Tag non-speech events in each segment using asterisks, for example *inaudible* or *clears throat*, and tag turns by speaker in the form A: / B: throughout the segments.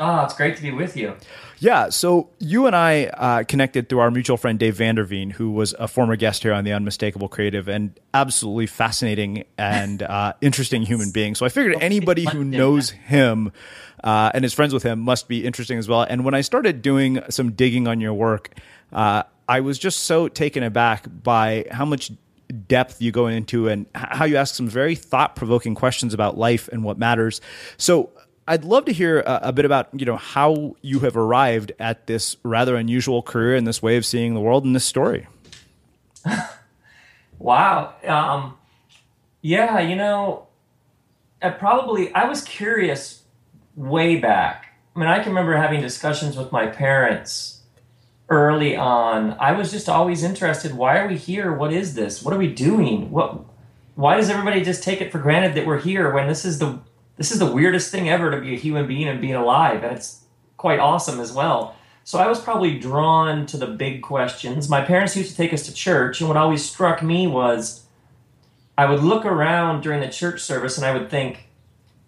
A: Oh, it's great to be with you.
B: Yeah, so you and I uh, connected through our mutual friend Dave Vanderveen, who was a former guest here on the Unmistakable Creative and absolutely fascinating and uh, interesting human *laughs* being. So I figured anybody who knows him uh, and is friends with him must be interesting as well. And when I started doing some digging on your work, uh, I was just so taken aback by how much depth you go into and how you ask some very thought provoking questions about life and what matters. So I'd love to hear a, a, bit about you know how you have arrived at this rather unusual career and this way of seeing the world and this story. *laughs*
A: wow. Um, yeah, you know, I probably I was curious way back. I mean, I can remember having discussions with my parents early on. I was just always interested. Why are we here? What is this? What are we doing? What? Why does everybody just take it for granted that we're here when this is the this is the weirdest thing ever to be a human being and being alive, and it's quite awesome as well. So I was probably drawn to the big questions. My parents used to take us to church, and what always struck me was I would look around during the church service and I would think,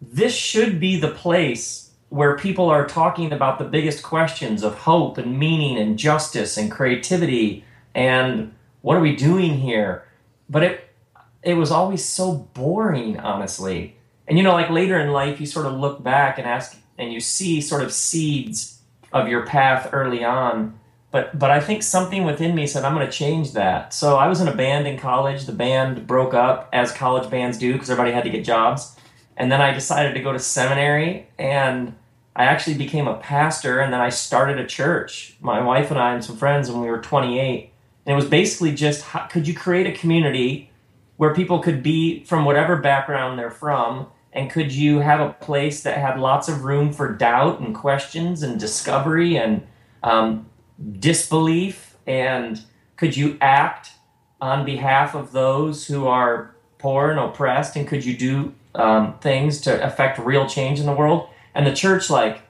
A: this should be the place where people are talking about the biggest questions of hope and meaning and justice and creativity and what are we doing here? But it it was always so boring, honestly. And you know, like later in life, you sort of look back and ask, and you see sort of seeds of your path early on. But but I think something within me said I'm going to change that. So I was in a band in college. The band broke up as college bands do because everybody had to get jobs. And then I decided to go to seminary, and I actually became a pastor. And then I started a church. My wife and I and some friends when we were 28. And it was basically just how, could you create a community where people could be from whatever background they're from and could you have a place that had lots of room for doubt and questions and discovery and um, disbelief? And could you act on behalf of those who are poor and oppressed? And could you do um, things to affect real change in the world? And the church like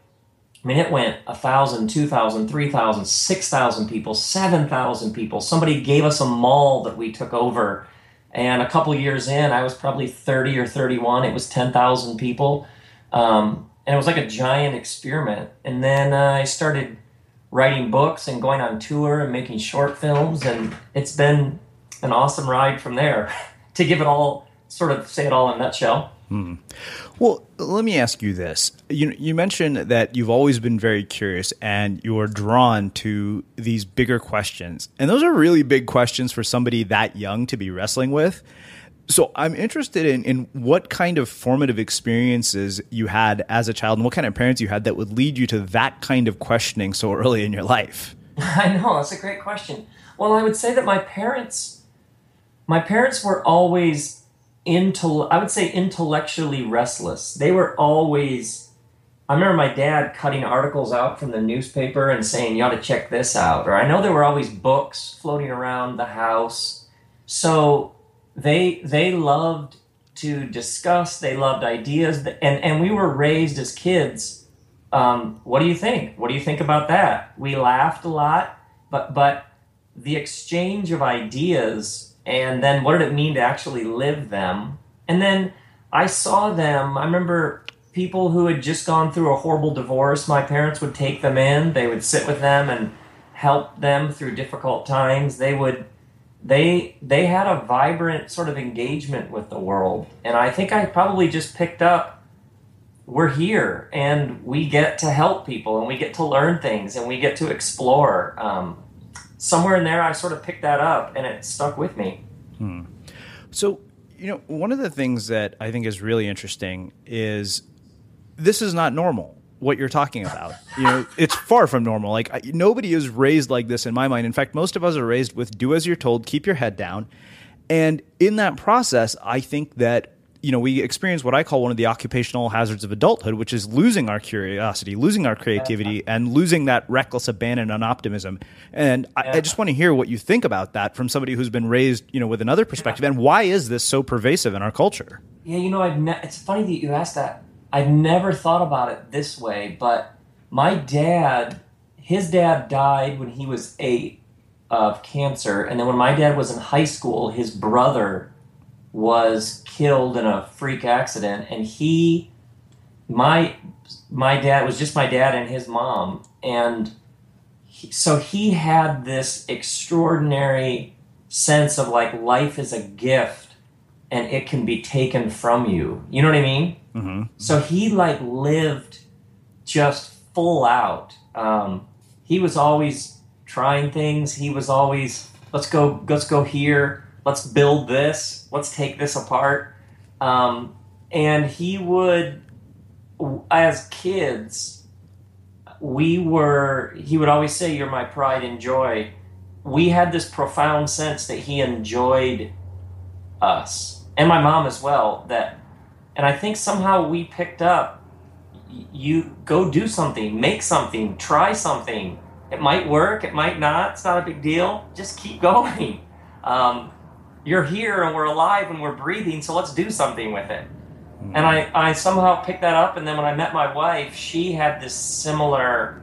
A: I mean, it went a thousand, two thousand, three thousand, six thousand people, seven thousand people. Somebody gave us a mall that we took over and a couple years in, I was probably 30 or 31. It was 10,000 people. Um, and it was like a giant experiment. And then uh, I started writing books and going on tour and making short films. And it's been an awesome ride from there *laughs* to give it all, sort of say it all in a nutshell.
B: Hmm. Well, let me ask you this. You you mentioned that you've always been very curious and you're drawn to these bigger questions. And those are really big questions for somebody that young to be wrestling with. So I'm interested in, in what kind of formative experiences you had as a child and what kind of parents you had that would lead you to that kind of questioning so early in your life. *laughs*
A: I know, that's a great question. Well, I would say that my parents my parents were always intel I would say intellectually restless. They were always I remember my dad cutting articles out from the newspaper and saying, You ought to check this out. Or I know there were always books floating around the house. So they they loved to discuss, they loved ideas, and, and we were raised as kids. Um, what do you think? What do you think about that? We laughed a lot, but but the exchange of ideas and then what did it mean to actually live them? And then i saw them. I remember people who had just gone through a horrible divorce. My parents would take them in. They would sit with them and help them through difficult times. They would they they had a vibrant sort of engagement with the world. And i think i probably just picked up we're here and we get to help people and we get to learn things and we get to explore. Um, somewhere in there, I sort of picked that up and it stuck with me.
B: Hmm. So, you know, one of the things that I think is really interesting is this is not normal what you're talking about. *laughs* You know, it's far from normal. Like I, nobody is raised like this in my mind. In fact, most of us are raised with do as you're told, keep your head down. And in that process, I think that you know, we experience what I call one of the occupational hazards of adulthood, which is losing our curiosity, losing our creativity, and losing that reckless abandon and optimism. And I, I just want to hear what you think about that from somebody who's been raised, you know, with another perspective. And why is this so pervasive in our culture?
A: Yeah, you know, I've ne- it's funny that you asked that. I've never thought about it this way, but my dad, his dad died when he was eight, of cancer. And then when my dad was in high school, his brother was killed in a freak accident, and he, my, my dad was just my dad and his mom, and he, so he had this extraordinary sense of like life is a gift and it can be taken from you. You know what I mean?
B: Mm-hmm.
A: So he like lived just full out. Um, he was always trying things. He was always let's go, let's go here, let's build this, let's take this apart. Um, and he would, as kids, we were. He would always say, "You're my pride and joy." We had this profound sense that he enjoyed us and my mom as well. That, and I think somehow we picked up you go do something, make something, try something. It might work, it might not. It's not a big deal. Just keep *laughs* going. Um, you're here and we're alive and we're breathing, so let's do something with it. Mm-hmm. And I, I somehow picked that up. And then when I met my wife, she had this similar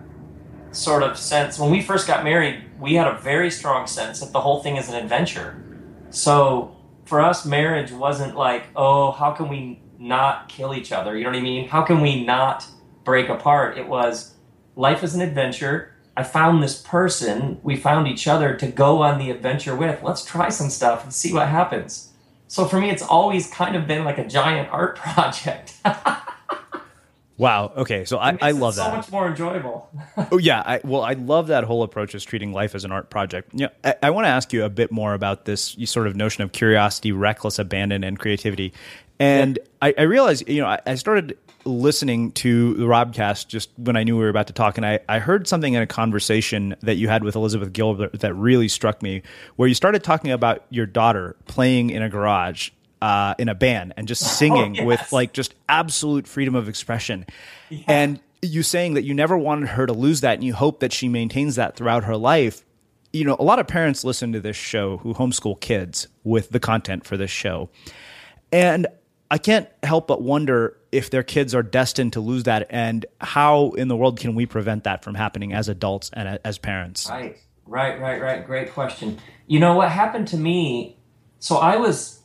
A: sort of sense. When we first got married, we had a very strong sense that the whole thing is an adventure. So for us, marriage wasn't like, oh, how can we not kill each other? You know what I mean? How can we not break apart? It was life is an adventure. I found this person. We found each other to go on the adventure with. Let's try some stuff and see what happens. So for me, it's always kind of been like a giant *laughs* art project.
B: Wow. Okay. So I, I love
A: so
B: that.
A: So much more enjoyable. *laughs*
B: Oh yeah, I, well, I love that whole approach is treating life as an art project. Yeah, I, I want to ask you a bit more about this sort of notion of curiosity, reckless abandon, and creativity. And I, I realized, you know, I, I started listening to the Robcast just when I knew we were about to talk, and I, I heard something in a conversation that you had with Elizabeth Gilbert that really struck me, where you started talking about your daughter playing in a garage uh, in a band and just *laughs* singing
A: yes.
B: with like just absolute freedom of expression. And you saying that you never wanted her to lose that and you hope that she maintains that throughout her life. You know, a lot of parents listen to this show who homeschool kids with the content for this show. And I can't help but wonder if their kids are destined to lose that and how in the world can we prevent that from happening as adults and as parents?
A: Right, right, right, right. Great question. You know what happened to me? So I was,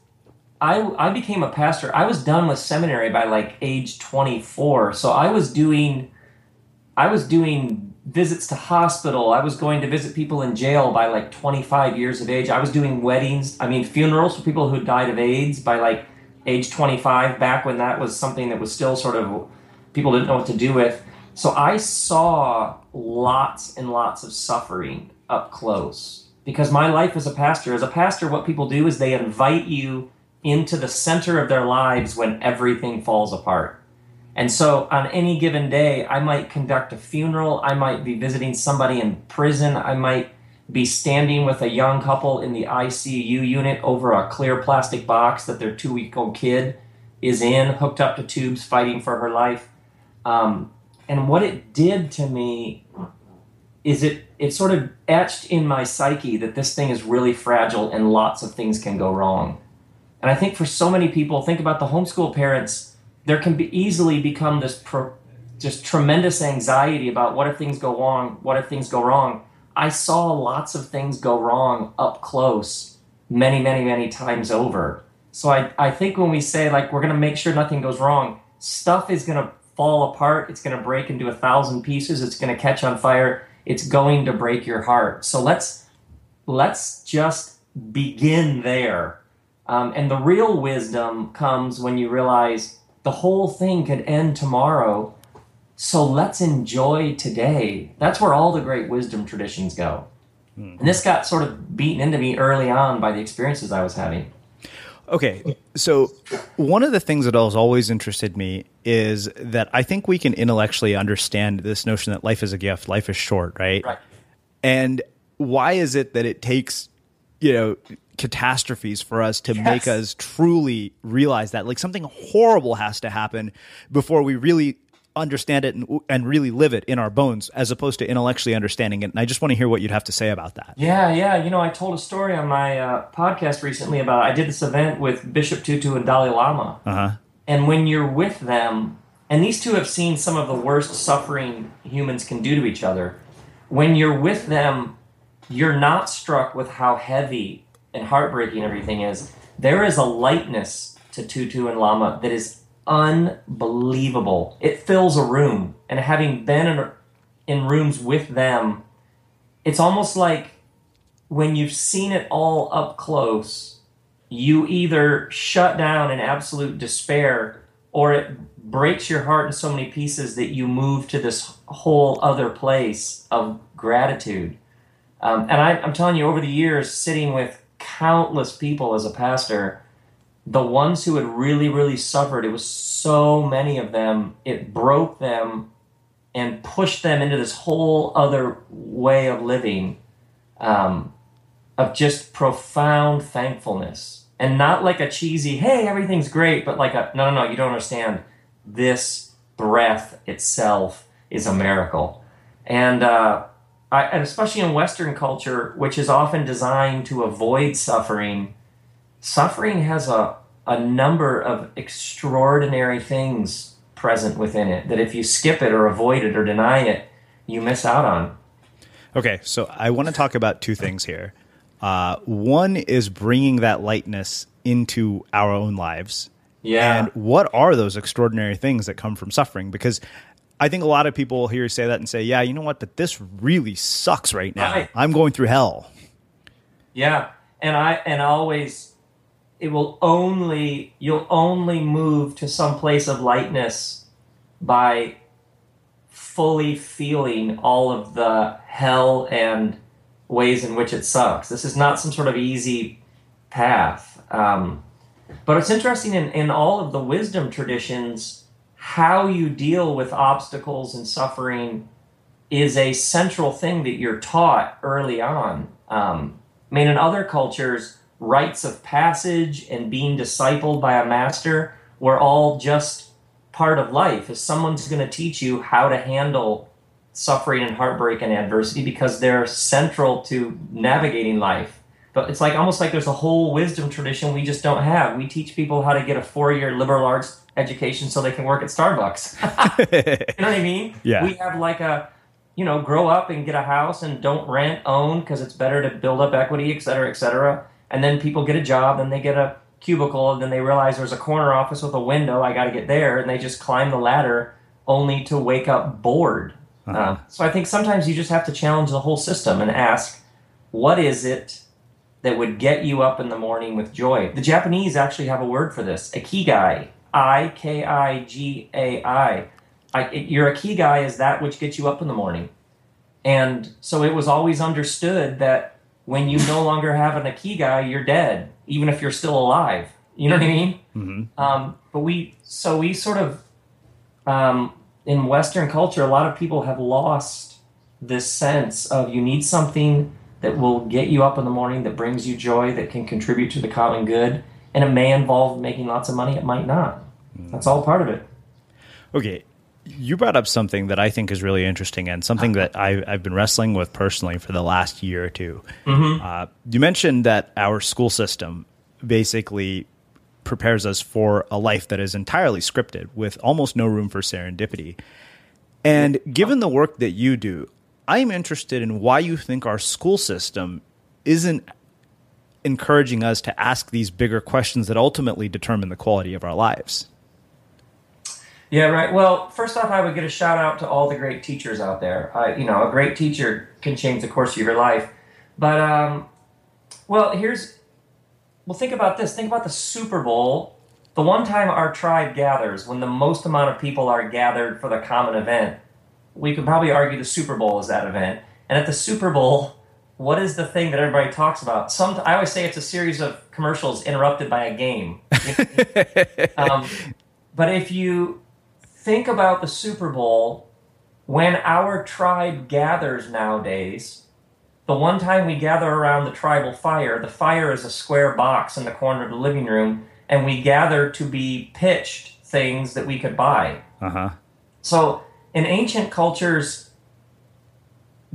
A: I I became a pastor. I was done with seminary by like age twenty four. So I was doing, I was doing visits to hospital. I was going to visit people in jail by like twenty five years of age. I was doing weddings. I mean funerals for people who died of AIDS by like age twenty five. Back when that was something that was still sort of people didn't know what to do with. So I saw lots and lots of suffering up close because my life as a pastor, as a pastor, what people do is they invite you into the center of their lives when everything falls apart. And so on any given day, I might conduct a funeral, I might be visiting somebody in prison, I might be standing with a young couple in the ICU unit over a clear plastic box that their two week old kid is in, hooked up to tubes, fighting for her life. Um, and what it did to me is it it sort of etched in my psyche that this thing is really fragile and lots of things can go wrong. And I think for so many people, think about the homeschool parents, there can be easily become this pro, just tremendous anxiety about what if things go wrong, what if things go wrong. I saw lots of things go wrong up close many, many, many times over. So I, I think when we say like we're gonna make sure nothing goes wrong, stuff is gonna fall apart, it's gonna break into a thousand pieces, it's gonna catch on fire, it's going to break your heart. So let's let's just begin there. Um, and the real wisdom comes when you realize the whole thing could end tomorrow. So let's enjoy today. That's where all the great wisdom traditions go. Hmm. And this got sort of beaten into me early on by the experiences I was having.
B: Okay, so one of the things that has always interested me is that I think we can intellectually understand this notion that life is a gift, life is short, right?
A: Right.
B: And why is it that it takes, you know, catastrophes for us to make us truly realize that like something horrible has to happen before we really understand it and, and really live it in our bones as opposed to intellectually understanding it. And I just want to hear what you'd have to say about that.
A: Yeah, yeah. You know, I told a story on my uh, podcast recently about I did this event with Bishop Tutu and Dalai Lama.
B: Uh-huh.
A: And when you're with them, and these two have seen some of the worst suffering humans can do to each other, when you're with them, you're not struck with how heavy and heartbreaking everything is. There is a lightness to Tutu and Lama that is unbelievable. It fills a room, and having been in, in rooms with them, it's almost like when you've seen it all up close, you either shut down in absolute despair or it breaks your heart in so many pieces that you move to this whole other place of gratitude. Um, and I, I'm telling you, over the years, sitting with countless people as a pastor, the ones who had really, really suffered, it was so many of them, it broke them and pushed them into this whole other way of living um, of just profound thankfulness. And not like a cheesy, hey, everything's great, but like a, no, no, no, you don't understand. This breath itself is a miracle. And, uh, I, and especially in Western culture, which is often designed to avoid suffering, suffering has a, a number of extraordinary things present within it that if you skip it or avoid it or deny it, you miss out on.
B: Okay, so I want to talk about two things here. Uh, one is bringing that lightness into our own lives.
A: Yeah.
B: And what are those extraordinary things that come from suffering? Because I think a lot of people hear you say that and say, yeah, you know what? But this really sucks right now.
A: Right.
B: I'm going through hell.
A: Yeah, and I and always it will only you'll only move to some place of lightness by fully feeling all of the hell and ways in which it sucks. This is not some sort of easy path. Um, but it's interesting in, in all of the wisdom traditions, how you deal with obstacles and suffering is a central thing that you're taught early on. Um, I mean, in other cultures, rites of passage and being discipled by a master were all just part of life. If someone's going to teach you how to handle suffering and heartbreak and adversity because they're central to navigating life. But it's like almost like there's a whole wisdom tradition we just don't have. We teach people how to get a four year liberal arts education so they can work at Starbucks. *laughs* you know what I mean?
B: Yeah.
A: We have like a, you know, grow up and get a house and don't rent, own because it's better to build up equity, et cetera, et cetera. And then people get a job, then they get a cubicle, and then they realize there's a corner office with a window. I got to get there, and they just climb the ladder only to wake up bored. Uh, so I think sometimes you just have to challenge the whole system and ask, what is it that would get you up in the morning with joy? The Japanese actually have a word for this, ikigai, I K I G A I. Your ikigai is that which gets you up in the morning. And so it was always understood that when you no longer have an ikigai, you're dead, even if you're still alive. You know what I mean?
B: Mm-hmm.
A: Um, but we, so we sort of, um, in Western culture, a lot of people have lost this sense of you need something that will get you up in the morning, that brings you joy, that can contribute to the common good. And it may involve making lots of money, it might not. That's all part of it.
B: Okay. You brought up something that I think is really interesting and something that I, I've been wrestling with personally for the last year or 2 Uh, you mentioned that our school system basically prepares us for a life that is entirely scripted with almost no room for serendipity. And given the work that you do, I'm interested in why you think our school system isn't encouraging us to ask these bigger questions that ultimately determine the quality of our lives.
A: Yeah, right. Well, first off, I would get a shout out to all the great teachers out there. I, you know, a great teacher can change the course of your life. But, um, well, here's, well, think about this. Think about the Super Bowl. The one time our tribe gathers, when the most amount of people are gathered for the common event, we could probably argue the Super Bowl is that event. And at the Super Bowl, what is the thing that everybody talks about? Some I always say it's a series of commercials interrupted by a game. *laughs* um, but if you think about the Super Bowl, when our tribe gathers nowadays, the one time we gather around the tribal fire, the fire is a square box in the corner of the living room, and we gather to be pitched things that we could buy.
B: Uh huh.
A: So in ancient cultures,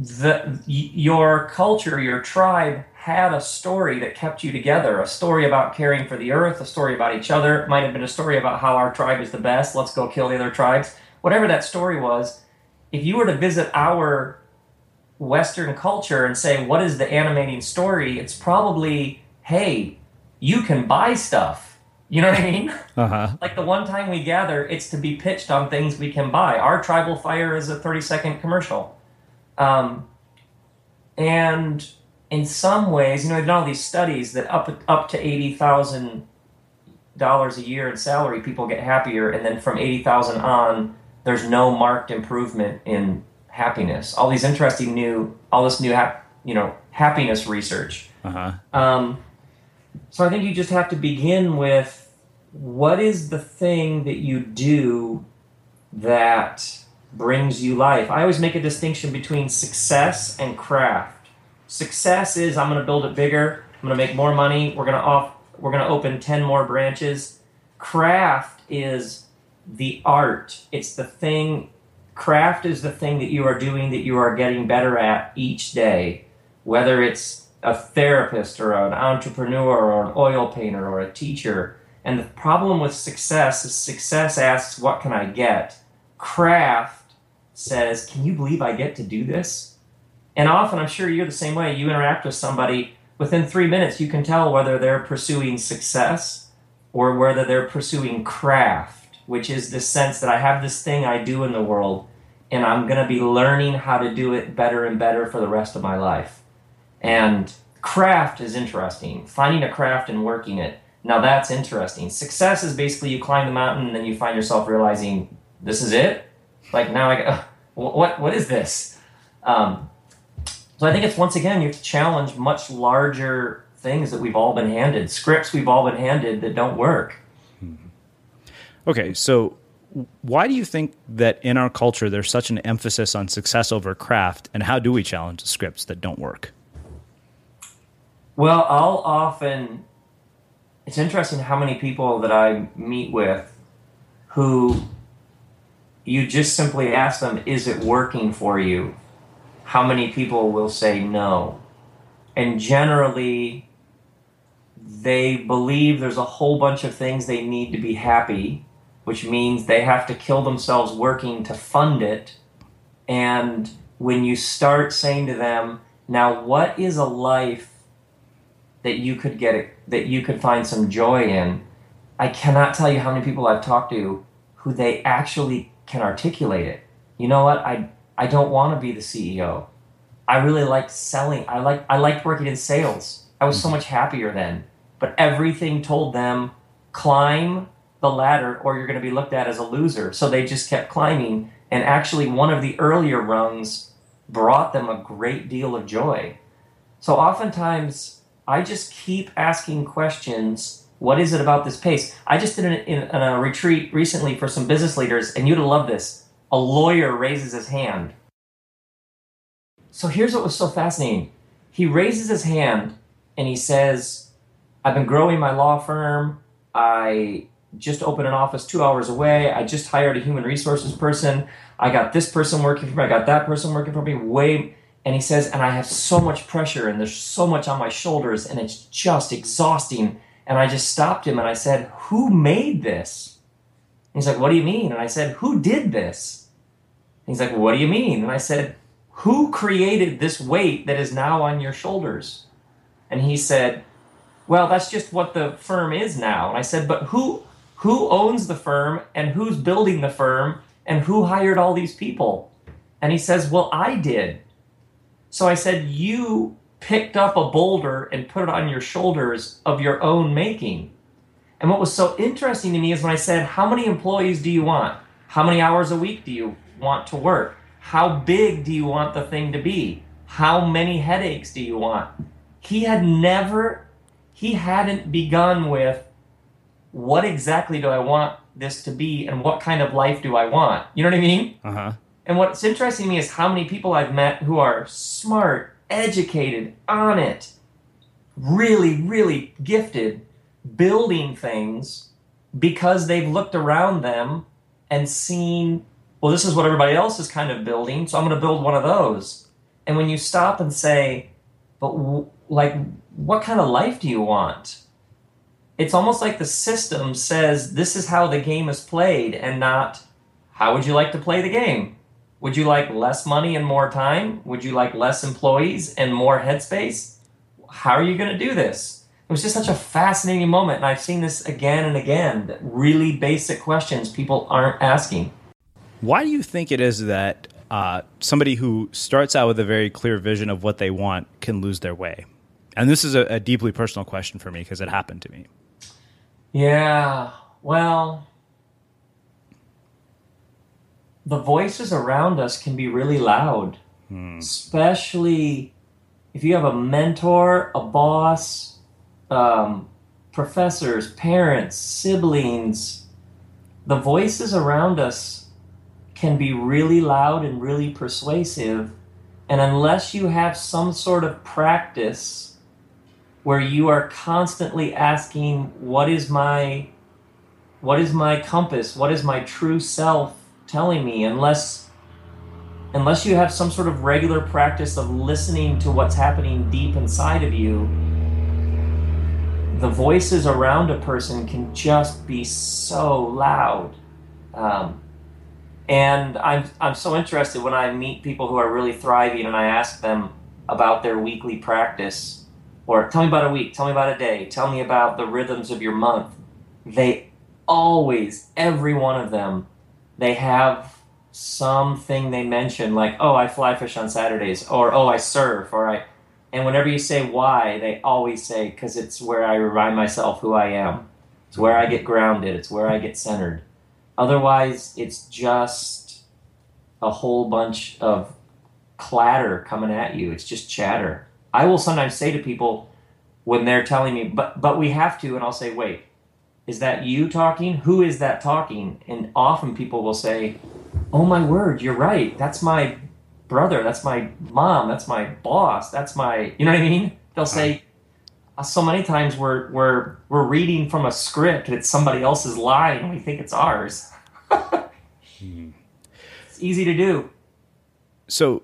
A: the your culture, your tribe had a story that kept you together. A story about caring for the earth, a story about each other. It might have been a story about how our tribe is the best. Let's go kill the other tribes. Whatever that story was, if you were to visit our Western culture and say, what is the animating story? It's probably, hey, you can buy stuff. You know what I mean? *laughs*
B: Uh-huh.
A: like the one time we gather, it's to be pitched on things we can buy. Our tribal fire is a 30 second commercial. Um, and in some ways, you know, they've done all these studies that up up to eighty thousand dollars a year in salary, people get happier, and then from eighty thousand on, there's no marked improvement in happiness. All these interesting new, all this new, hap, you know, happiness research.
B: Uh-huh.
A: Um, so I think you just have to begin with what is the thing that you do that brings you life. I always make a distinction between success and craft. Success is I'm going to build it bigger. I'm going to make more money. We're going to off. We're going to open ten more branches. Craft is the art. It's the thing. Craft is the thing that you are doing that you are getting better at each day. Whether it's a therapist or an entrepreneur or an oil painter or a teacher. And the problem with success is success asks, What can I get? Craft says, Can you believe I get to do this? And often, I'm sure you're the same way. You interact with somebody, within three minutes, you can tell whether they're pursuing success or whether they're pursuing craft, which is the sense that I have this thing I do in the world and I'm going to be learning how to do it better and better for the rest of my life. And craft is interesting. Finding a craft and working it. Now that's interesting. Success is basically you climb the mountain and then you find yourself realizing this is it. Like now I what what is this? Um, so I think it's once again you have to challenge much larger things that we've all been handed, scripts we've all been handed that don't work.
B: Okay, so why do you think that in our culture there's such an emphasis on success over craft, and how do we challenge scripts that don't work?
A: Well, I'll often. It's interesting how many people that I meet with who you just simply ask them, Is it working for you? How many people will say no? And generally, they believe there's a whole bunch of things they need to be happy, which means they have to kill themselves working to fund it. And when you start saying to them, Now, what is a life that you could get that you could find some joy in i cannot tell you how many people i've talked to who they actually can articulate it. You know what? I i don't want to be the ceo i really like selling i like i liked working in sales. I was so mm-hmm. much happier then. But everything told them climb the ladder or you're going to be looked at as a loser. So they just kept climbing. And actually one of the earlier rungs brought them a great deal of joy. So oftentimes I just keep asking questions. What is it about this pace? I just did an, in, a retreat recently for some business leaders, and you'd love this. A lawyer raises his hand. So here's what was so fascinating. He raises his hand and he says, I've been growing my law firm. I just opened an office two hours away. I just hired a human resources person. I got this person working for me. I got that person working for me. Way and he says, and I have so much pressure and there's so much on my shoulders and it's just exhausting. And I just stopped him and I said, Who made this? He's like, What do you mean? And I said, Who did this? He's like, What do you mean? And I said, Who created this weight that is now on your shoulders? And he said, Well, that's just what the firm is now. And I said, But who who owns the firm and who's building the firm and who hired all these people? And he says, Well, I did. So I said, You picked up a boulder and put it on your shoulders of your own making. And what was so interesting to me is when I said, How many employees do you want? How many hours a week do you want to work? How big do you want the thing to be? How many headaches do you want? He had never, he hadn't begun with, What exactly do I want this to be and what kind of life do I want? You know what I mean?
B: Uh huh.
A: And what's interesting to me is how many people I've met who are smart, educated, on it, really, really gifted, building things because they've looked around them and seen, well, this is what everybody else is kind of building, so I'm going to build one of those. And when you stop and say, but w- like, what kind of life do you want? It's almost like the system says this is how the game is played and not how would you like to play the game? Would you like less money and more time? Would you like less employees and more headspace? How are you going to do this? It was just such a fascinating moment. And I've seen this again and again really basic questions people aren't asking.
B: Why do you think it is that uh, somebody who starts out with a very clear vision of what they want can lose their way? And this is a, a deeply personal question for me because it happened to me.
A: Yeah, well, the voices around us can be really loud, hmm. especially if you have a mentor, a boss, um, professors, parents, siblings. The voices around us can be really loud and really persuasive. And unless you have some sort of practice where you are constantly asking, What is my what is my compass? What is my true self telling me? Unless unless you have some sort of regular practice of listening to what's happening deep inside of you, the voices around a person can just be so loud. Um, and I'm, I'm so interested when I meet people who are really thriving and I ask them about their weekly practice or tell me about a week, tell me about a day, tell me about the rhythms of your month. They always, every one of them, they have something they mention like, oh, I fly fish on Saturdays, or oh, I surf, or I. And whenever you say why, they always say, because it's where I remind myself who I am. It's where I get grounded. It's where I get centered. Otherwise, it's just a whole bunch of clatter coming at you. It's just chatter. I will sometimes say to people when they're telling me, but but we have to, and I'll say, wait, is that you talking? Who is that talking? And often people will say, Oh my word, you're right. That's my brother. That's my mom. That's my boss. That's my, you know what I mean? They'll say, uh, so many times we're, we're, we're reading from a script and it's somebody else's line and we think it's ours. *laughs* hmm. It's easy to do.
B: So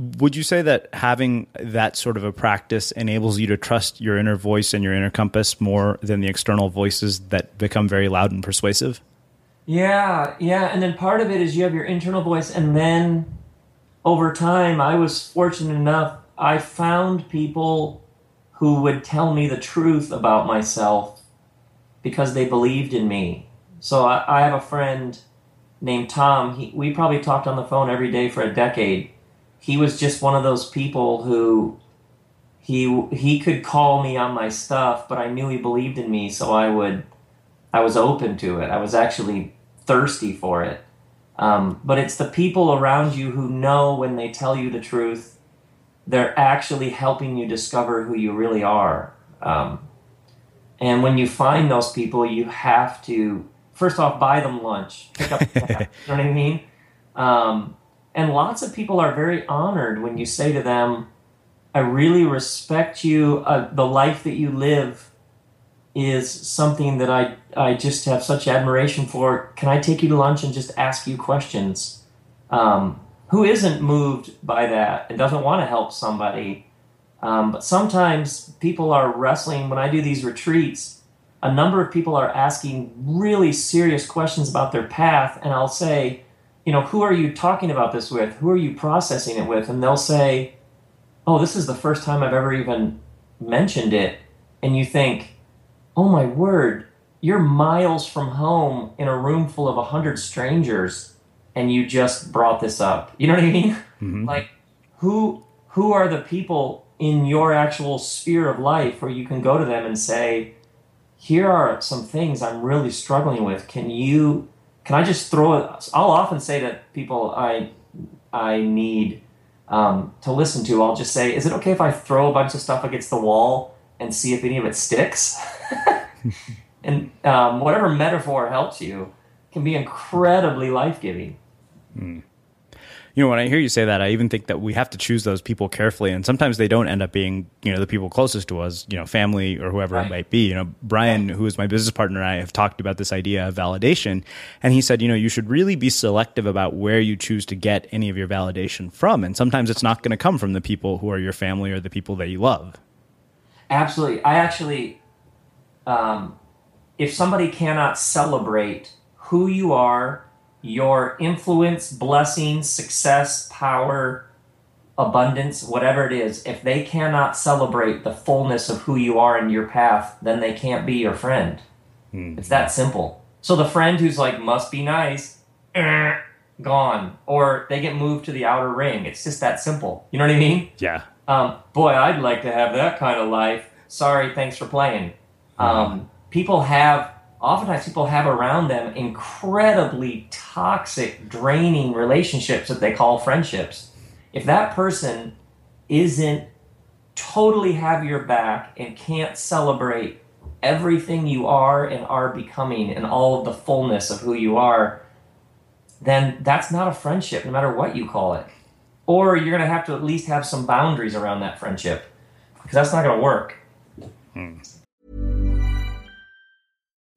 B: would you say that having that sort of a practice enables you to trust your inner voice and your inner compass more than the external voices that become very loud and persuasive?
A: Yeah, yeah. And then part of it is you have your internal voice, and then over time, I was fortunate enough, I found people who would tell me the truth about myself because they believed in me. So I, I have a friend named Tom. He, we probably talked on the phone every day for a decade he was just one of those people who he he could call me on my stuff, but I knew he believed in me, so I would I was open to it. I was actually thirsty for it. Um, but it's the people around you who know when they tell you the truth, they're actually helping you discover who you really are. Um, and when you find those people, you have to first off buy them lunch, pick up. *laughs* you know what I mean? Um, and lots of people are very honored when you say to them, I really respect you. Uh, the life that you live is something that I, I just have such admiration for. Can I take you to lunch and just ask you questions? Um, who isn't moved by that and doesn't want to help somebody? Um, but sometimes people are wrestling. When I do these retreats, a number of people are asking really serious questions about their path, and I'll say, you know, who are you talking about this with? Who are you processing it with? And they'll say, oh, this is the first time I've ever even mentioned it. And you think, oh my word, you're miles from home in a room full of a hundred strangers and you just brought this up. You know what I mean? Mm-hmm. Like who who are the people in your actual sphere of life where you can go to them and say, here are some things I'm really struggling with. Can you can I just throw it? I'll often say to people I I need um, to listen to. I'll just say, is it okay if I throw a bunch of stuff against the wall and see if any of it sticks? *laughs* and um, whatever metaphor helps you can be incredibly life giving. Mm
B: you know, when I hear you say that, I even think that we have to choose those people carefully, and sometimes they don't end up being, you know, the people closest to us, you know, family or whoever right. it might be. You know, Brian, who is my business partner, and I have talked about this idea of validation, and he said, you know, you should really be selective about where you choose to get any of your validation from, and sometimes it's not going to come from the people who are your family or the people that you love.
A: Absolutely, I actually, um, if somebody cannot celebrate who you are your influence, blessing, success, power, abundance, whatever it is, if they cannot celebrate the fullness of who you are in your path, then they can't be your friend. Mm-hmm. It's that simple. So the friend who's like, must be nice, eh, gone. Or they get moved to the outer ring. It's just that simple. You know what I mean?
B: Yeah.
A: Um, boy, I'd like to have that kind of life. Sorry, thanks for playing. Mm-hmm. Um, people have oftentimes people have around them incredibly toxic, draining relationships that they call friendships. If that person isn't totally have your back and can't celebrate everything you are and are becoming and all of the fullness of who you are, then that's not a friendship, no matter what you call it. Or you're going to have to at least have some boundaries around that friendship because that's not going to work. Hmm.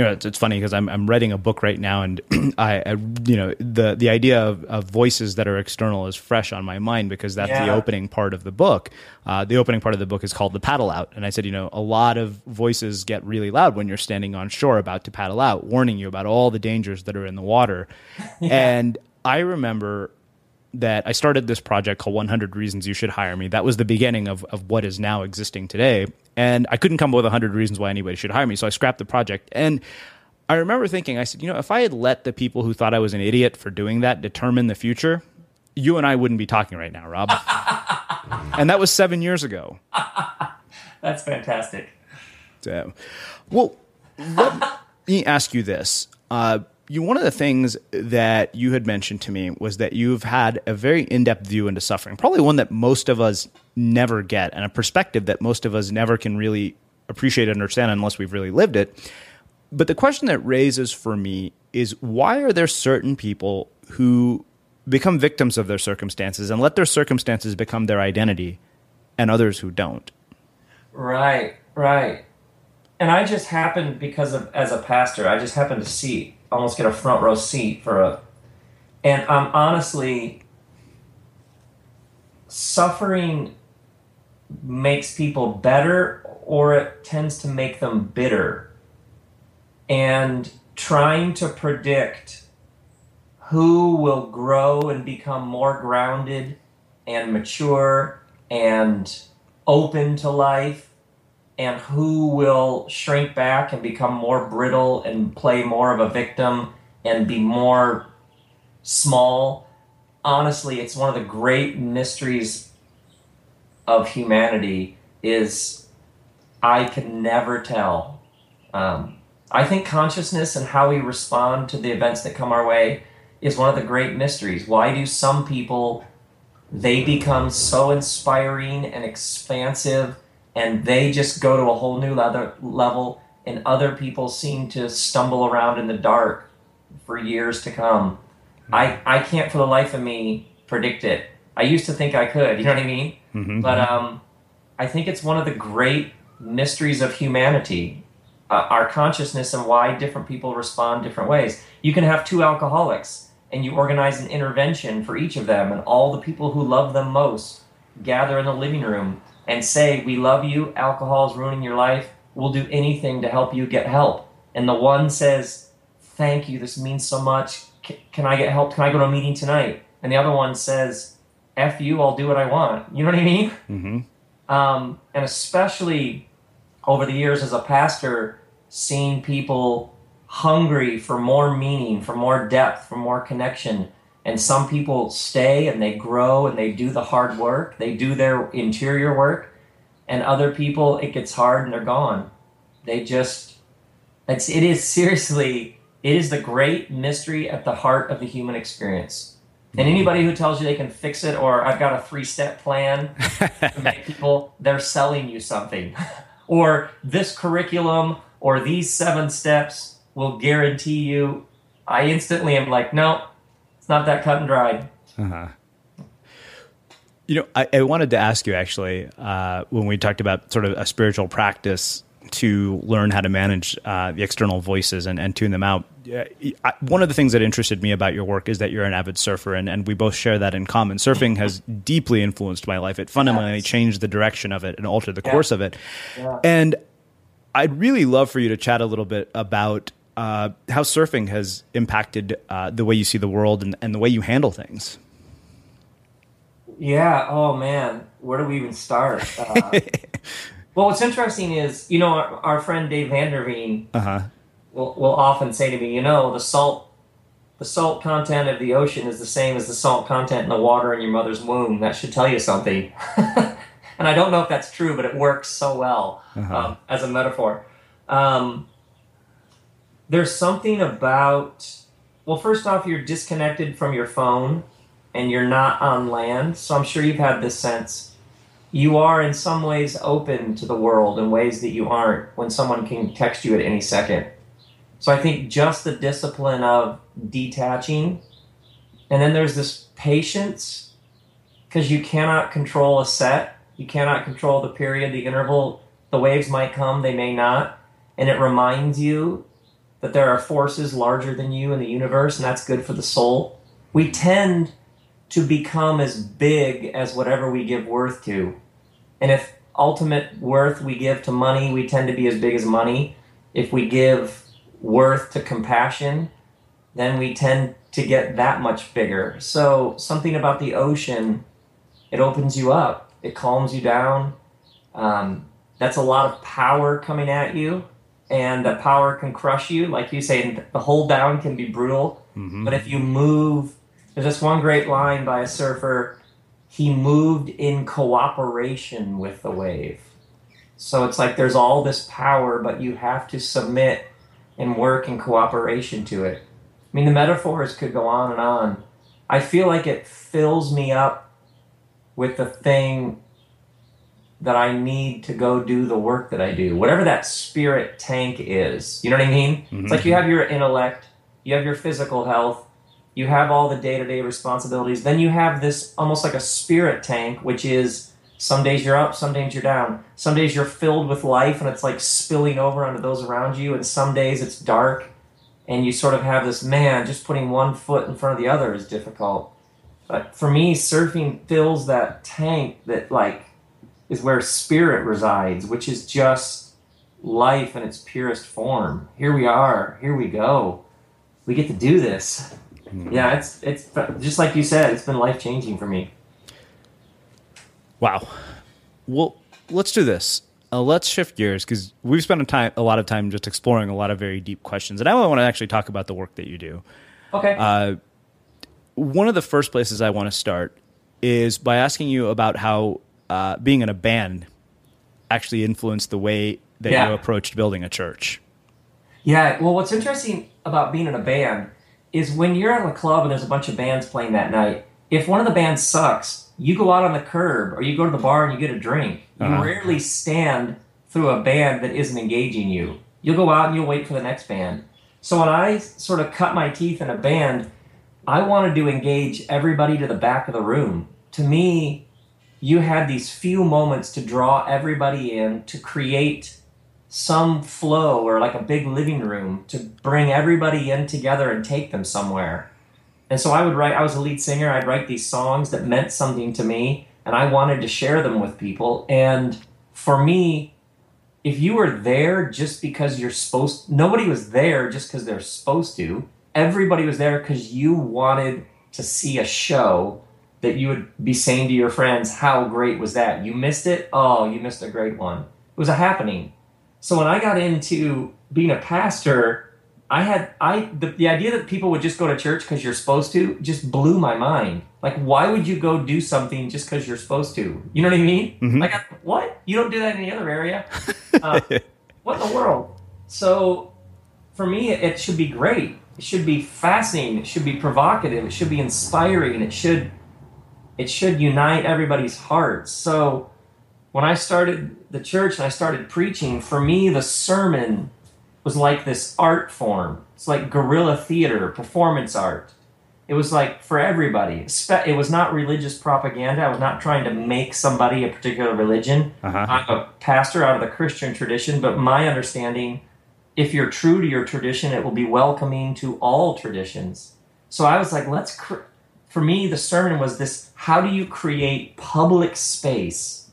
B: You know, it's, it's funny because I'm I'm writing a book right now, and *clears throat* I, I, you know the the idea of, of voices that are external is fresh on my mind because that's yeah. the opening part of the book. Uh, the opening part of the book is called the paddle out, and I said, you know, a lot of voices get really loud when you're standing on shore about to paddle out, warning you about all the dangers that are in the water. *laughs* yeah. And I remember that I started this project called 100 Reasons You Should Hire Me. That was the beginning of, of what is now existing today. And I couldn't come up with 100 reasons why anybody should hire me. So I scrapped the project. And I remember thinking, I said, you know, if I had let the people who thought I was an idiot for doing that determine the future, you and I wouldn't be talking right now, Rob. *laughs* and that was seven years ago. *laughs*
A: That's fantastic.
B: So, well, let me ask you this. Uh, you, one of the things that you had mentioned to me was that you've had a very in-depth view into suffering, probably one that most of us never get, and a perspective that most of us never can really appreciate and understand unless we've really lived it. But the question that raises for me is why are there certain people who become victims of their circumstances and let their circumstances become their identity and others who don't?
A: Right, right. And I just happened because of as a pastor, I just happened to see almost get a front row seat for a and I'm honestly suffering makes people better or it tends to make them bitter. And trying to predict who will grow and become more grounded and mature and open to life and who will shrink back and become more brittle and play more of a victim and be more small. Honestly, it's one of the great mysteries of humanity is I can never tell. Um, I think consciousness and how we respond to the events that come our way is one of the great mysteries. Why do some people they become so inspiring and expansive and they just go to a whole new level and other people seem to stumble around in the dark for years to come. I i can't for the life of me predict it. I used to think i could you know what i mean? Mm-hmm. but um i think it's one of the great mysteries of humanity uh, our consciousness and why different people respond different ways. You can have two alcoholics and you organize an intervention for each of them and all the people who love them most gather in the living room and say, We love you, alcohol is ruining your life, we'll do anything to help you get help. And the one says, Thank you, this means so much. Can I get help? Can I go to a meeting tonight? And the other one says, F you, I'll do what I want. You know what I mean? Mm-hmm. Um, and especially over the years as a pastor, seeing people hungry for more meaning, for more depth, for more connection and some people stay and they grow and they do the hard work, they do their interior work, and other people it gets hard and they're gone. They just it's it is *laughs* seriously it is the great mystery at the heart of the human experience. And mm-hmm. anybody who tells you they can fix it or I've got a three step plan to *laughs* make people, they're selling you something. *laughs* or this curriculum or these seven steps will guarantee you. I instantly am like, no, not that cut and dried. Uh-huh.
B: You know, I, I, wanted to ask you actually uh, when we talked about sort of a spiritual practice to learn how to manage uh, the external voices and, and tune them out. I, one of the things that interested me about your work is that you're an avid surfer, and, and we both share that in common. Surfing has deeply influenced my life. It fundamentally yes. changed the direction of it and altered the yeah. course of it. Yeah. And I'd really love for you to chat a little bit about uh, how surfing has impacted uh, the way you see the world and, and the way you handle things.
A: Yeah. Oh man, where do we even start? Uh, *laughs* well, what's interesting is you know our, our friend Dave Vanderveen uh-huh. will, will often say to me, you know, the salt the salt content of the ocean is the same as the salt content in the water in your mother's womb. That should tell you something. *laughs* and I don't know if that's true, but it works so well uh-huh. um, as a metaphor. Um, there's something about well first off you're disconnected from your phone and you're not on land so i'm sure you've had this sense. You are in some ways open to the world in ways that you aren't when someone can text you at any second. So i think just the discipline of detaching and then there's this patience because you cannot control a set you cannot control the period the interval the waves might come they may not and it reminds you that there are forces larger than you in the universe, and that's good for the soul. We tend to become as big as whatever we give worth to. And if ultimate worth we give to money, we tend to be as big as money. If we give worth to compassion, then we tend to get that much bigger. So, something about the ocean, it opens you up, it calms you down. Um, that's a lot of power coming at you and the power can crush you. Like you say, the hold down can be brutal. Mm-hmm. But if you move, there's this one great line by a surfer. He moved in cooperation with the wave. So it's like there's all this power, but you have to submit and work in cooperation to it. I mean, the metaphors could go on and on. I feel like it fills me up with the thing that I need to go do the work that I do, whatever that spirit tank is. You know what I mean? Mm-hmm. It's like you have your intellect, you have your physical health, you have all the day to day responsibilities. Then you have this almost like a spirit tank, which is some days you're up, some days you're down. Some days you're filled with life and it's like spilling over onto those around you, and some days it's dark and you sort of have this man just putting one foot in front of the other is difficult. But for me, surfing fills that tank that like is where spirit resides, which is just life in its purest form. Here we are. Here we go. We get to do this. Mm. Yeah, it's it's just like you said. It's been life changing for me.
B: Wow. Well, let's do this. Uh, let's shift gears because we've spent a time a lot of time just exploring a lot of very deep questions, and I want to actually talk about the work that you do.
A: Okay. Uh,
B: one of the first places I want to start is by asking you about how uh, being in a band actually influenced the way that yeah. you approached building a church.
A: Yeah, well, what's interesting about being in a band is when you're at a club and there's a bunch of bands playing that night, if one of the bands sucks, you go out on the curb or you go to the bar and you get a drink. You uh-huh. rarely stand through a band that isn't engaging you. You'll go out and you'll wait for the next band. So when I sort of cut my teeth in a band, I wanted to engage everybody to the back of the room. To me, you had these few moments to draw everybody in to create some flow or like a big living room to bring everybody in together and take them somewhere. And so I would write, I was a lead singer, I'd write these songs that meant something to me and I wanted to share them with people. And for me, if you were there just because you're supposed nobody was there just because they're supposed to. Everybody was there because you wanted to see a show that you would be saying to your friends, How great was that? You missed it? Oh, you missed a great one. It was a happening. So when I got into being a pastor, I had I the, the idea that people would just go to church because you're supposed to just blew my mind. Like, why would you go do something just because you're supposed to? You know what I mean? Mm-hmm. Like, what? You don't do that in any other area? Uh, *laughs* what in the world? So, for me, it, it should be great. It should be fascinating. It should be provocative. It should be inspiring. It should it should unite everybody's hearts. So when I started the church and I started preaching, for me, the sermon was like this art form. It's like guerrilla theater, performance art. It was like for everybody. It was not religious propaganda. I was not trying to make somebody a particular religion. Uh-huh. I'm a pastor out of the Christian tradition, but my understanding, if you're true to your tradition, it will be welcoming to all traditions. So I was like, let's. Cr- for me, the sermon was this how do you create public space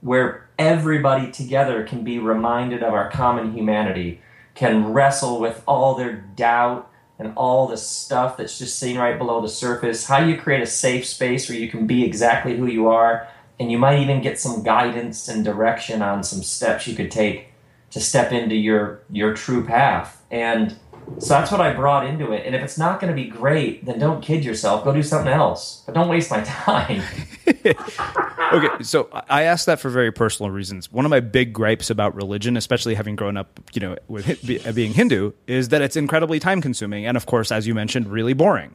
A: where everybody together can be reminded of our common humanity, can wrestle with all their doubt and all the stuff that's just sitting right below the surface? How do you create a safe space where you can be exactly who you are? And you might even get some guidance and direction on some steps you could take to step into your your true path. And so that's what I brought into it. And if it's not going to be great, then don't kid yourself. Go do something else. But don't waste my *laughs* time. *laughs*
B: okay, so I asked that for very personal reasons. One of my big gripes about religion, especially having grown up, you know, with being Hindu, is that it's incredibly time consuming and of course, as you mentioned, really boring.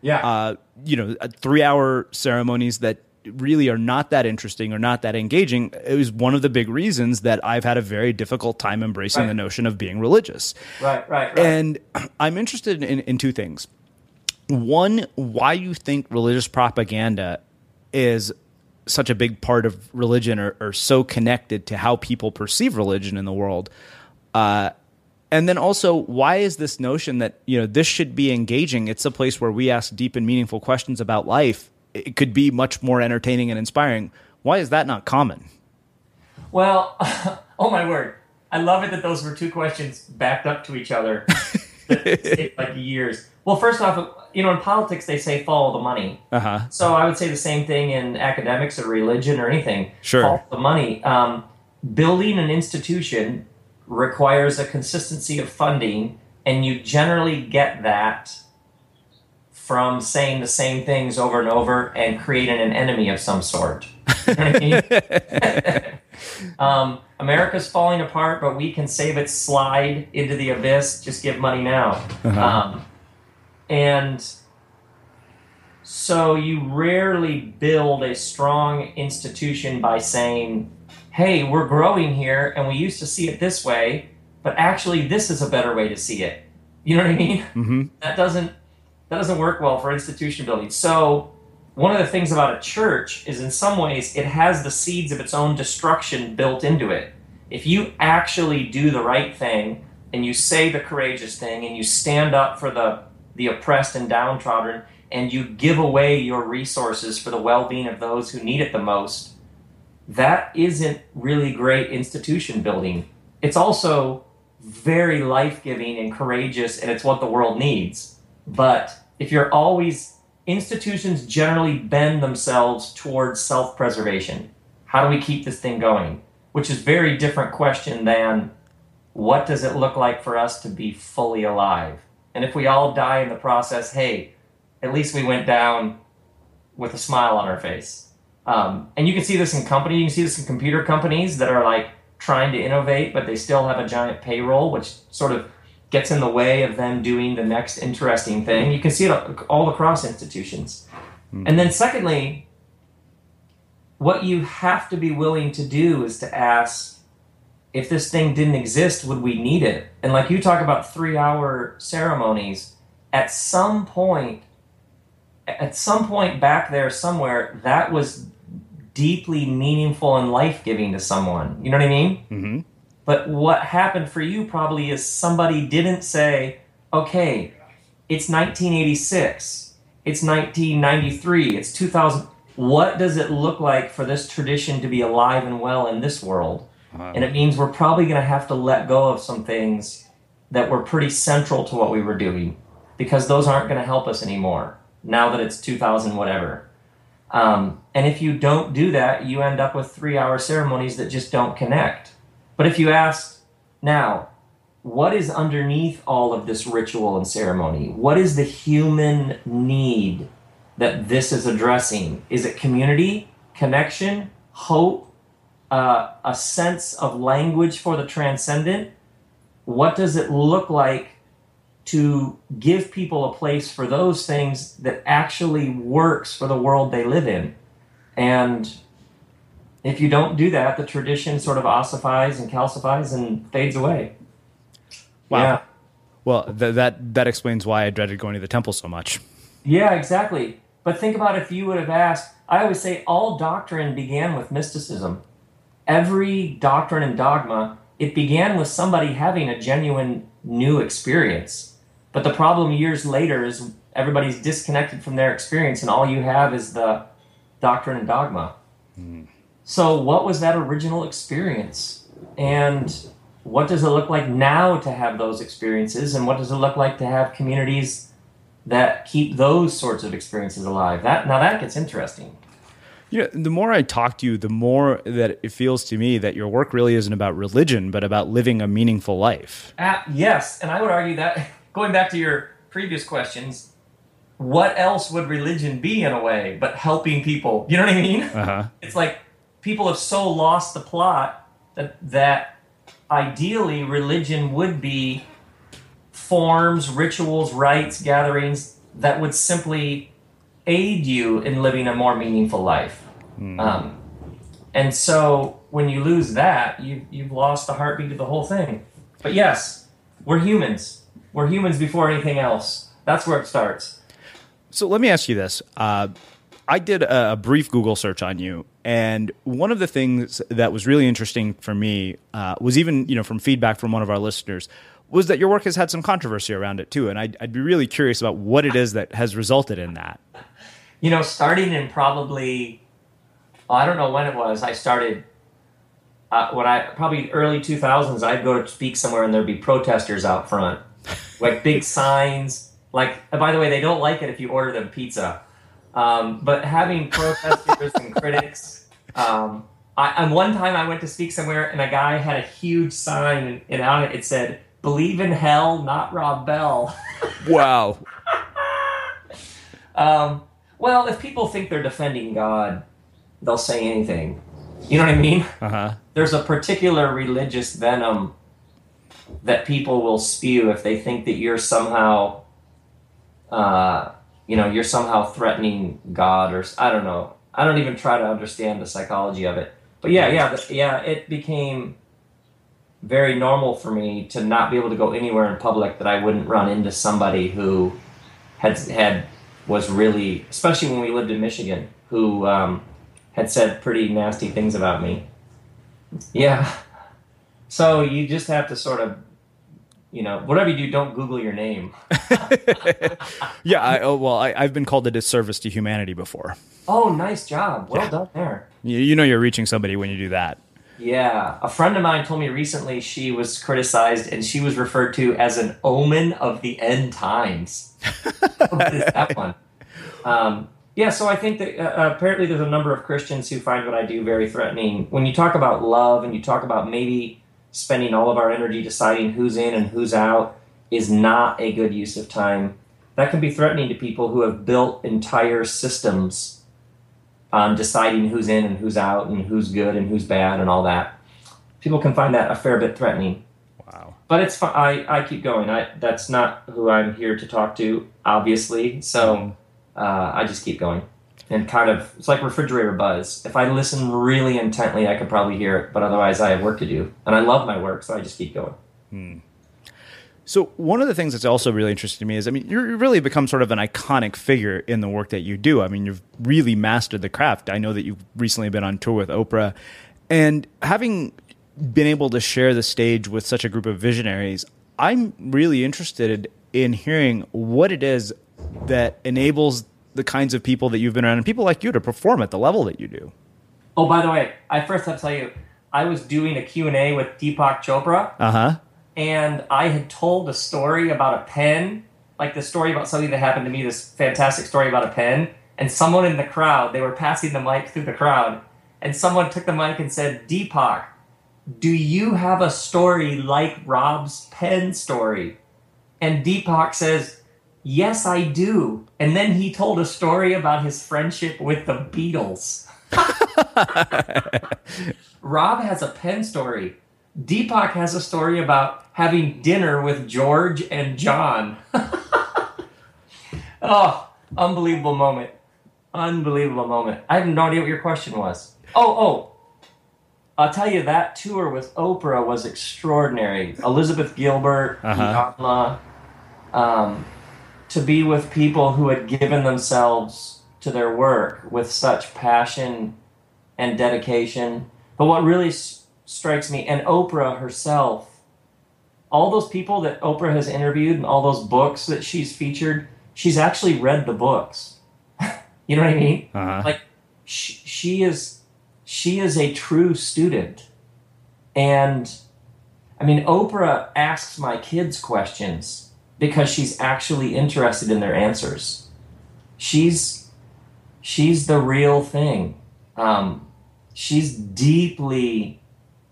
A: Yeah. Uh,
B: you know, three hour ceremonies that really are not that interesting or not that engaging it was one of the big reasons that I've had a very difficult time embracing right. the notion of being religious.
A: Right, right, right.
B: And *clears throat* I'm interested in, in two things. One, why you think religious propaganda is such a big part of religion or, or so connected to how people perceive religion in the world. Uh, and then also, why is this notion that you know this should be engaging? It's a place where we ask deep and meaningful questions about life, it could be much more entertaining and inspiring. Why is that not common?
A: Well, *laughs* oh my word. I love it that those were two questions backed up to each other. like years. Well, first off, you know, in politics they say follow the money. Uh-huh. So I would say the same thing in academics or religion or anything.
B: Sure.
A: Follow the money. Um, building an institution requires a consistency of funding, and you generally get that from saying the same things over and over and creating an enemy of some sort. You know I mean? *laughs* um, America's falling apart, but we can save it slide into the abyss. Just give money now. Uh-huh. Um, And so you rarely build a strong institution by saying, hey, we're growing here and we used to see it this way, but actually this is a better way to see it. You know what I mean?
B: Mm-hmm.
A: That doesn't that doesn't work well for institution building. So one of the things about a church is in some ways it has the seeds of its own destruction built into it. If you actually do the right thing and you say the courageous thing and you stand up for the the oppressed and downtrodden and you give away your resources for the well-being of those who need it the most, that isn't really great institution building. It's also very life-giving and courageous and it's what the world needs. But if you're always institutions generally bend themselves towards self-preservation. How do we keep this thing going? Which is very different question than what does it look like for us to be fully alive? And if we all die in the process, hey, at least we went down with a smile on our face. Um, and you can see this in companies, you can see this in computer companies that are like trying to innovate, but they still have a giant payroll, which sort of gets in the way of them doing the next interesting thing. You can see it all across institutions. Mm-hmm. And then, secondly, what you have to be willing to do is to ask if this thing didn't exist, would we need it? And like you talk about three hour ceremonies, at some point, at some point back there somewhere, that was deeply meaningful and life giving to someone. You know what I mean?
B: Mm-hmm.
A: But what happened for you probably is somebody didn't say, okay, it's 1986, it's 1993, it's 2000. What does it look like for this tradition to be alive and well in this world?
B: Wow.
A: And it means we're probably going to have to let go of some things that were pretty central to what we were doing because those aren't going to help us anymore now that it's 2000 whatever. Um, and if you don't do that, you end up with three hour ceremonies that just don't connect. But if you ask now, what is underneath all of this ritual and ceremony? What is the human need that this is addressing? Is it community, connection, hope, uh, a sense of language for the transcendent? What does it look like to give people a place for those things that actually works for the world they live in? And if you don't do that, the tradition sort of ossifies and calcifies and fades away.
B: Wow.
A: Yeah.
B: Well, th- that that explains why I dreaded going to the temple so much.
A: Yeah, exactly. But think about if you would have asked. I always say all doctrine began with mysticism. Every doctrine and dogma, it began with somebody having a genuine new experience. But the problem years later is everybody's disconnected from their experience, and all you have is the doctrine and dogma.
B: Mm.
A: So, what was that original experience? And what does it look like now to have those experiences? And what does it look like to have communities that keep those sorts of experiences alive? That now that gets interesting.
B: You know, the more I talk to you, the more that it feels to me that your work really isn't about religion, but about living a meaningful life.
A: Uh, yes, and I would argue that *laughs* going back to your previous questions, what else would religion be in a way but helping people? You know what I mean?
B: Uh-huh. *laughs*
A: It's like people have so lost the plot that that ideally religion would be forms, rituals, rites, gatherings that would simply aid you in living a more meaningful life.
B: Mm.
A: Um, and so when you lose that, you, you've lost the heartbeat of the whole thing. But yes, we're humans. We're humans before anything else. That's where it starts.
B: So let me ask you this. Uh, I did a, brief Google search on you, and one of the things that was really interesting for me uh, was even you know from feedback from one of our listeners was that your work has had some controversy around it too, and I'd, I'd be really curious about what it is that has resulted in that.
A: You know, starting in probably well, I don't know when it was. I started uh, when I probably early two thousands. I'd go to speak somewhere, and there'd be protesters out front, like big *laughs* signs. Like, by the way, they don't like it if you order them pizza. Um, but having protesters and critics. Um, I, and one time I went to speak somewhere and a guy had a huge sign and, on it it said, "Believe in hell, not Rob Bell." *laughs*
B: wow.
A: um, well, if people think they're defending God, they'll say anything. You know what I mean?
B: Uh-huh.
A: There's a particular religious venom that people will spew if they think that you're somehow uh, you know, you're somehow threatening God, or I don't know. I don't even try to understand the psychology of it. But yeah, yeah, yeah. It became very normal for me to not be able to go anywhere in public that I wouldn't run into somebody who had had was really, especially when we lived in Michigan, who um, had said pretty nasty things about me. Yeah. *laughs* So you just have to sort of, you know, whatever you do, don't Google your name. *laughs* *laughs*
B: yeah. I, oh, well, I, have been called a disservice to humanity before.
A: Oh, nice job. Well yeah. done there.
B: You, you know you're reaching somebody when you do that.
A: Yeah. A friend of mine told me recently she was criticized and she was referred to as an omen of the end times. *laughs* what is that one? Um, yeah, so I think that uh, apparently there's a number of Christians who find what I do very threatening. When you talk about love and you talk about maybe spending all of our energy deciding who's in and who's out is not a good use of time. That can be threatening to people who have built entire systems on deciding who's in and who's out and who's good and who's bad and all that. People can find that a fair bit threatening.
B: Wow.
A: But it's fine. I, I keep going. I, that's not who I'm here to talk to, obviously. So mm. uh, I just keep going and kind of it's like refrigerator buzz. If I listen really intently, I could probably hear it, but otherwise, I have work to do, and I love my work, so I just keep going.
B: Hmm. So one of the things that's also really interesting to me is, I mean, you really become sort of an iconic figure in the work that you do. I mean, you've really mastered the craft. I know that you've recently been on tour with Oprah, and having been able to share the stage with such a group of visionaries, I'm really interested in hearing what it is that enables the kinds of people that you've been around and people like you to perform at the level that you do.
A: Oh, by the way, I first have to tell you, I was doing a Q&A with Deepak Chopra.
B: Uh-huh.
A: And I had told a story about a pen, like the story about something that happened to me, this fantastic story about a pen. And someone in the crowd, they were passing the mic through the crowd, and someone took the mic and said, Deepak, do you have a story like Rob's pen story? And Deepak says, Yes, I do. And then he told a story about his friendship with the Beatles. *laughs* Rob has a pen story. Deepak has a story about having dinner with George and John. *laughs* oh, unbelievable moment. Unbelievable moment. I have no idea what your question was. Oh, oh. I'll tell you that tour with Oprah was extraordinary. Elizabeth Gilbert, uh-huh. um, to be with people who had given themselves to their work with such passion and dedication. But what really s- strikes me, and Oprah herself, all those people that Oprah has interviewed and all those books that she's featured, she's actually read the books. *laughs* you know what I mean?
B: Uh-huh.
A: Like she, she is she is a true student. And I mean, Oprah asks my kids questions because she's actually interested in their answers. She's she's the real thing. Um, she's deeply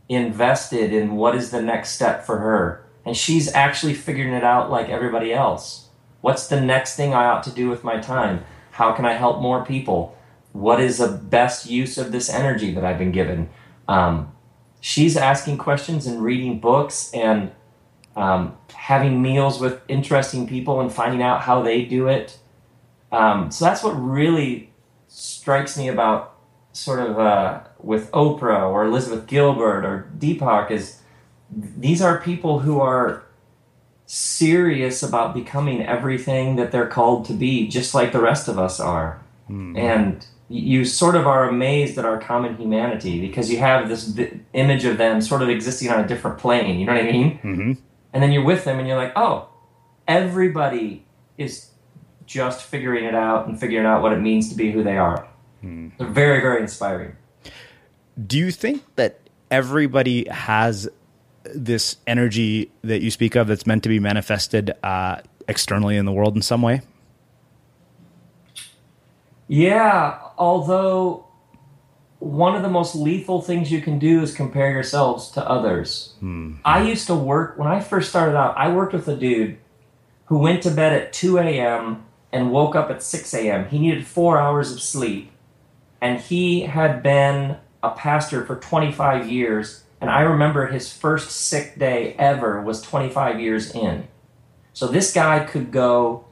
A: invested in what is the next step for her, and she's actually figuring it out like everybody else. What's the next thing I ought to do with my time? How can I help more people? What is the best use of this energy that I've been given? Um, she's asking questions and reading books and um, having meals with interesting people and finding out how they do it. Um, so that's what really strikes me about sort of uh, with Oprah or Elizabeth Gilbert or Deepak is these are people who are serious about becoming everything that they're called to be, just like the rest of us are. Mm. And you sort of are amazed at our common humanity because you have this image of them sort of existing on a different plane. You know what I mean?
B: Mm-hmm
A: and then you're with them and you're like oh everybody is just figuring it out and figuring out what it means to be who they are. Hmm. they're very very inspiring.
B: Do you think that everybody has this energy that you speak of that's meant to be manifested uh, externally in the world in some way?
A: Yeah although one of the most lethal things you can do is compare yourselves to others.
B: Hmm.
A: I used to work, when I first started out, I worked with a dude who went to bed at 2 a.m. and woke up at 6 a.m. He needed four hours of sleep. And he had been a pastor for 25 years. And I remember his first sick day ever was 25 years in. So this guy could go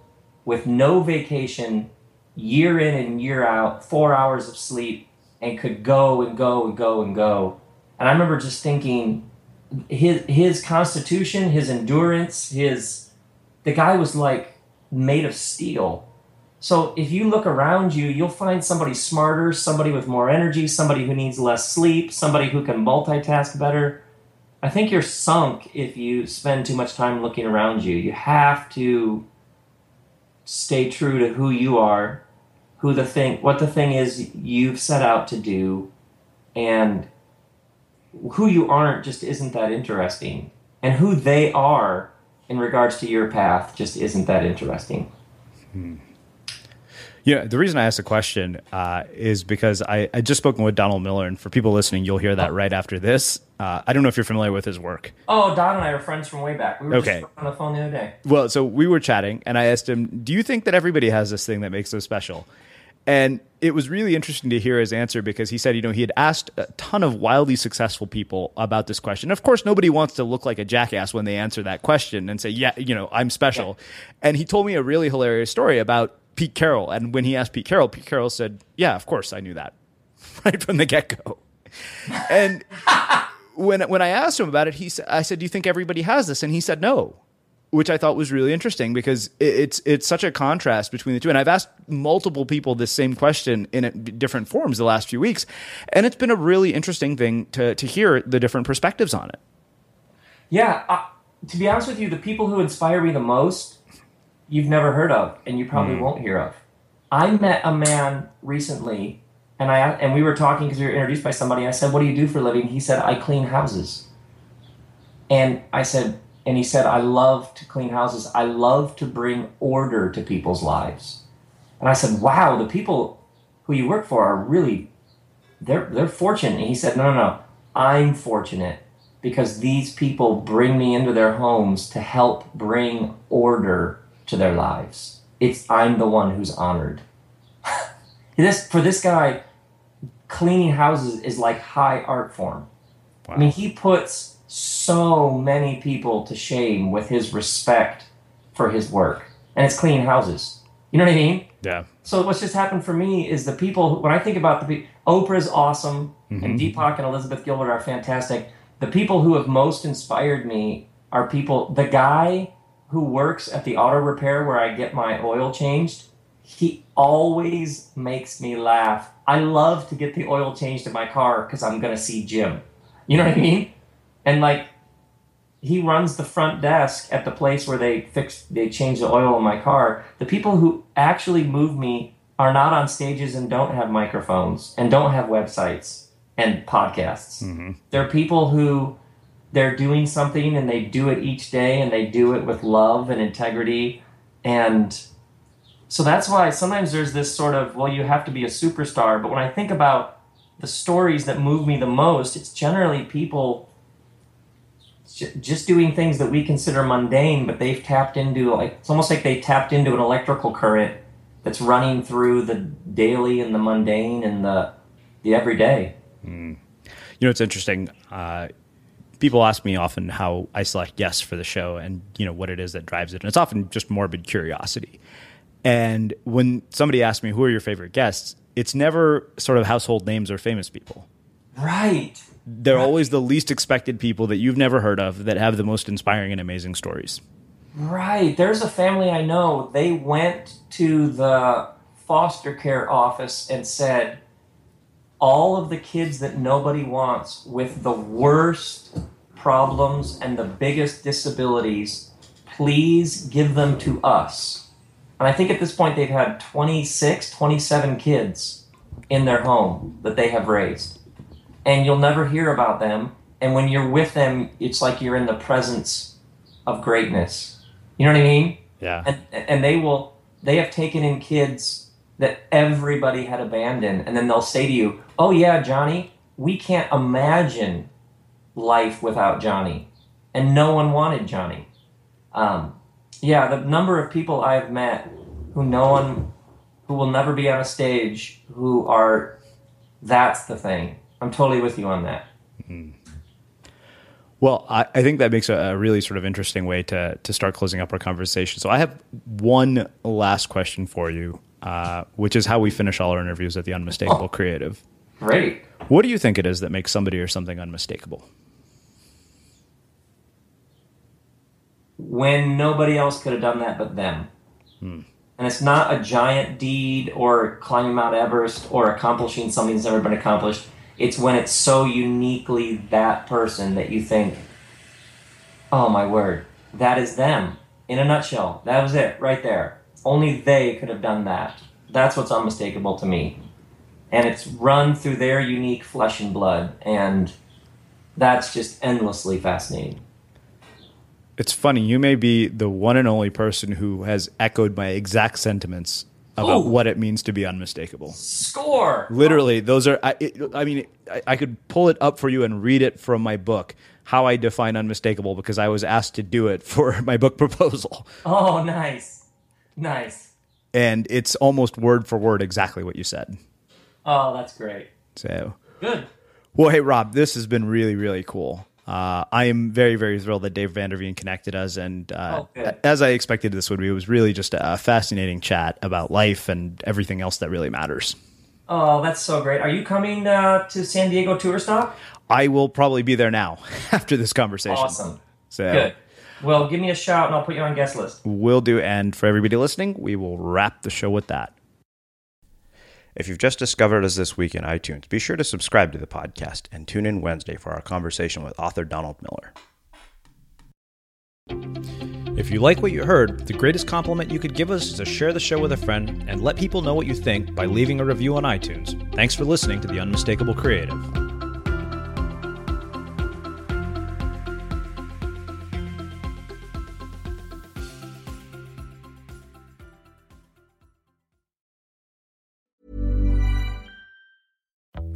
A: with no vacation, year in and year out, four hours of sleep, and could go and go and go and go. And I remember just thinking, his his constitution, his endurance, his the guy was like made of steel. So if you look around you, you'll find somebody smarter, somebody with more energy, somebody who needs less sleep, somebody who can multitask better. I think you're sunk if you spend too much time looking around you. You have to stay true to who you are, who the thing, what the thing is you've set out to do, and who you aren't just isn't that interesting. And who they are in regards to your path just isn't that interesting.
B: Hmm. Yeah, the reason I asked the question uh, is because I, I just spoken with Donald Miller, and for people listening, you'll hear that right after this. Uh, I don't know if you're familiar with his work.
A: Oh, Don and I are friends from way back. We were
B: Okay.
A: just on the phone the other day.
B: Well, so we were chatting, and I asked him, "Do you think that everybody has this thing that makes them special?" And it was really interesting to hear his answer because he said, you know, he had asked a ton of wildly successful people about this question. Of course, nobody wants to look like a jackass when they answer that question and say, "Yeah, you know, I'm special." And he told me a really hilarious story about Pete Carroll. And when he asked Pete Carroll, Pete Carroll said, "Yeah, of course, I knew that *laughs* right from the get go." And *laughs* when when I asked him about it, he said, "I said, do you think everybody has this?" And he said, "No." Which I thought was really interesting because it- it's it's such a contrast between the two. And I've asked multiple people this same question in different forms the last few weeks, and it's been a really interesting thing to to hear the different perspectives on it.
A: Yeah, uh, to be honest with you, the people who inspire me the most, you've never heard of, and you probably
B: Mm.
A: won't hear of. I met a man recently, and I and we were talking because we were introduced by somebody. I said, "What do you do for a living?" He said, "I clean houses." And I said, and he said, "I love to clean houses. I love to bring order to people's lives." And I said, "Wow, the people who you work for are really they're they're fortunate." And he said, "No, no, no. I'm fortunate because these people bring me into their homes to help bring order to their lives. It's I'm the one who's honored." *laughs* this for this guy, cleaning houses is like high art form. I mean, he puts so many people to shame with his respect for his work, and it's clean houses. You know what I mean?
B: Yeah.
A: So what's just happened for me is the people. When I think about the Oprah's awesome, and
B: Mhm.
A: Deepak and Elizabeth Gilbert are fantastic. The people who have most inspired me are people. The guy who works at the auto repair where I get my oil changed. He always makes me laugh. I love to get the oil changed in my car because I'm gonna see Jim. You know what I mean? And like he runs the front desk at the place where they fix they change the oil in my car. The people who actually move me are not on stages and don't have microphones and don't have websites and podcasts. Mm-hmm. They're people who they're doing something and they do it each day and they do it with love and integrity. And so that's why sometimes there's this sort of well you have to be a superstar. But when i think about the stories that move me the most it's generally people just doing things that we consider mundane, but they've tapped into like it's almost like they tapped into an electrical current that's running through the daily and the mundane and the the everyday.
B: You know, it's interesting. Uh, people ask me often how I select guests for the show and, you know, what it is that drives it. And it's often just morbid curiosity. And when somebody asks me, who are your favorite guests? It's never sort of household names or famous people.
A: Right.
B: They're always the least expected people that you've never heard of that have the most inspiring and amazing stories.
A: Right. There's a family I know. They went to the foster care office and said, all of the kids that nobody wants with the worst problems and the biggest disabilities, please give them to us. And I think at this point they've had 26, 27 kids in their home that they have raised. And you'll never hear about them. And when you're with them, it's like you're in the presence of greatness. You know what I mean?
B: Yeah.
A: And and they will they have taken in kids that everybody had abandoned and then they'll say to you, "Oh yeah, Johnny, we can't imagine life without Johnny." And no one wanted Johnny. Um, yeah, the number of people I've met who no one who will never be on a stage who are that's the thing. I'm totally with you on that.
B: Well, I, I think that makes a, a, really sort of interesting way to to start closing up our conversation. So I have one last question for you, uh, which is how we finish all our interviews at the Unmistakable oh, Creative.
A: Great.
B: What do you think it is that makes somebody or something unmistakable?
A: When nobody else could have done that but them. Hmm. And it's not a giant deed or climbing Mount Everest or accomplishing something that's never been accomplished. It's when it's so uniquely that person that you think, oh my word, that is them in a nutshell. That was it right there. Only they could have done that. That's what's unmistakable to me. And it's run through their unique flesh and blood. And that's just endlessly fascinating
B: it's funny. You may be the one and only person who has echoed my exact sentiments about Ooh. what it means to be unmistakable.
A: Score.
B: Literally, those are. I, it, I mean, I, I, could pull it up for you and read it from my book, how I define unmistakable, because I was asked to do it *laughs* for my book proposal.
A: Oh, nice, nice.
B: And it's almost word for word exactly what you said.
A: Oh, that's great.
B: So
A: good.
B: Well, hey Rob, this has been really, really cool. Uh, I am very, very thrilled that Dave Vanderveen connected us. And uh, oh, as I expected this would be, it was really just a fascinating chat about life and everything else that really matters.
A: Oh, that's so great. Are you coming uh, to San Diego tour stop?
B: I will probably be there now *laughs* after this conversation.
A: Awesome. So, Good. Well, give me a shout and I'll put you on guest list.
B: We'll do. And for everybody listening, we will wrap the show with that. If you've just discovered us this week in iTunes, be sure to subscribe to the podcast and tune in Wednesday for our conversation with author Donald Miller. If you like what you heard, the greatest compliment you could give us is to share the show with a friend and let people know what you think by leaving a review on iTunes. Thanks for listening to The Unmistakable Creative.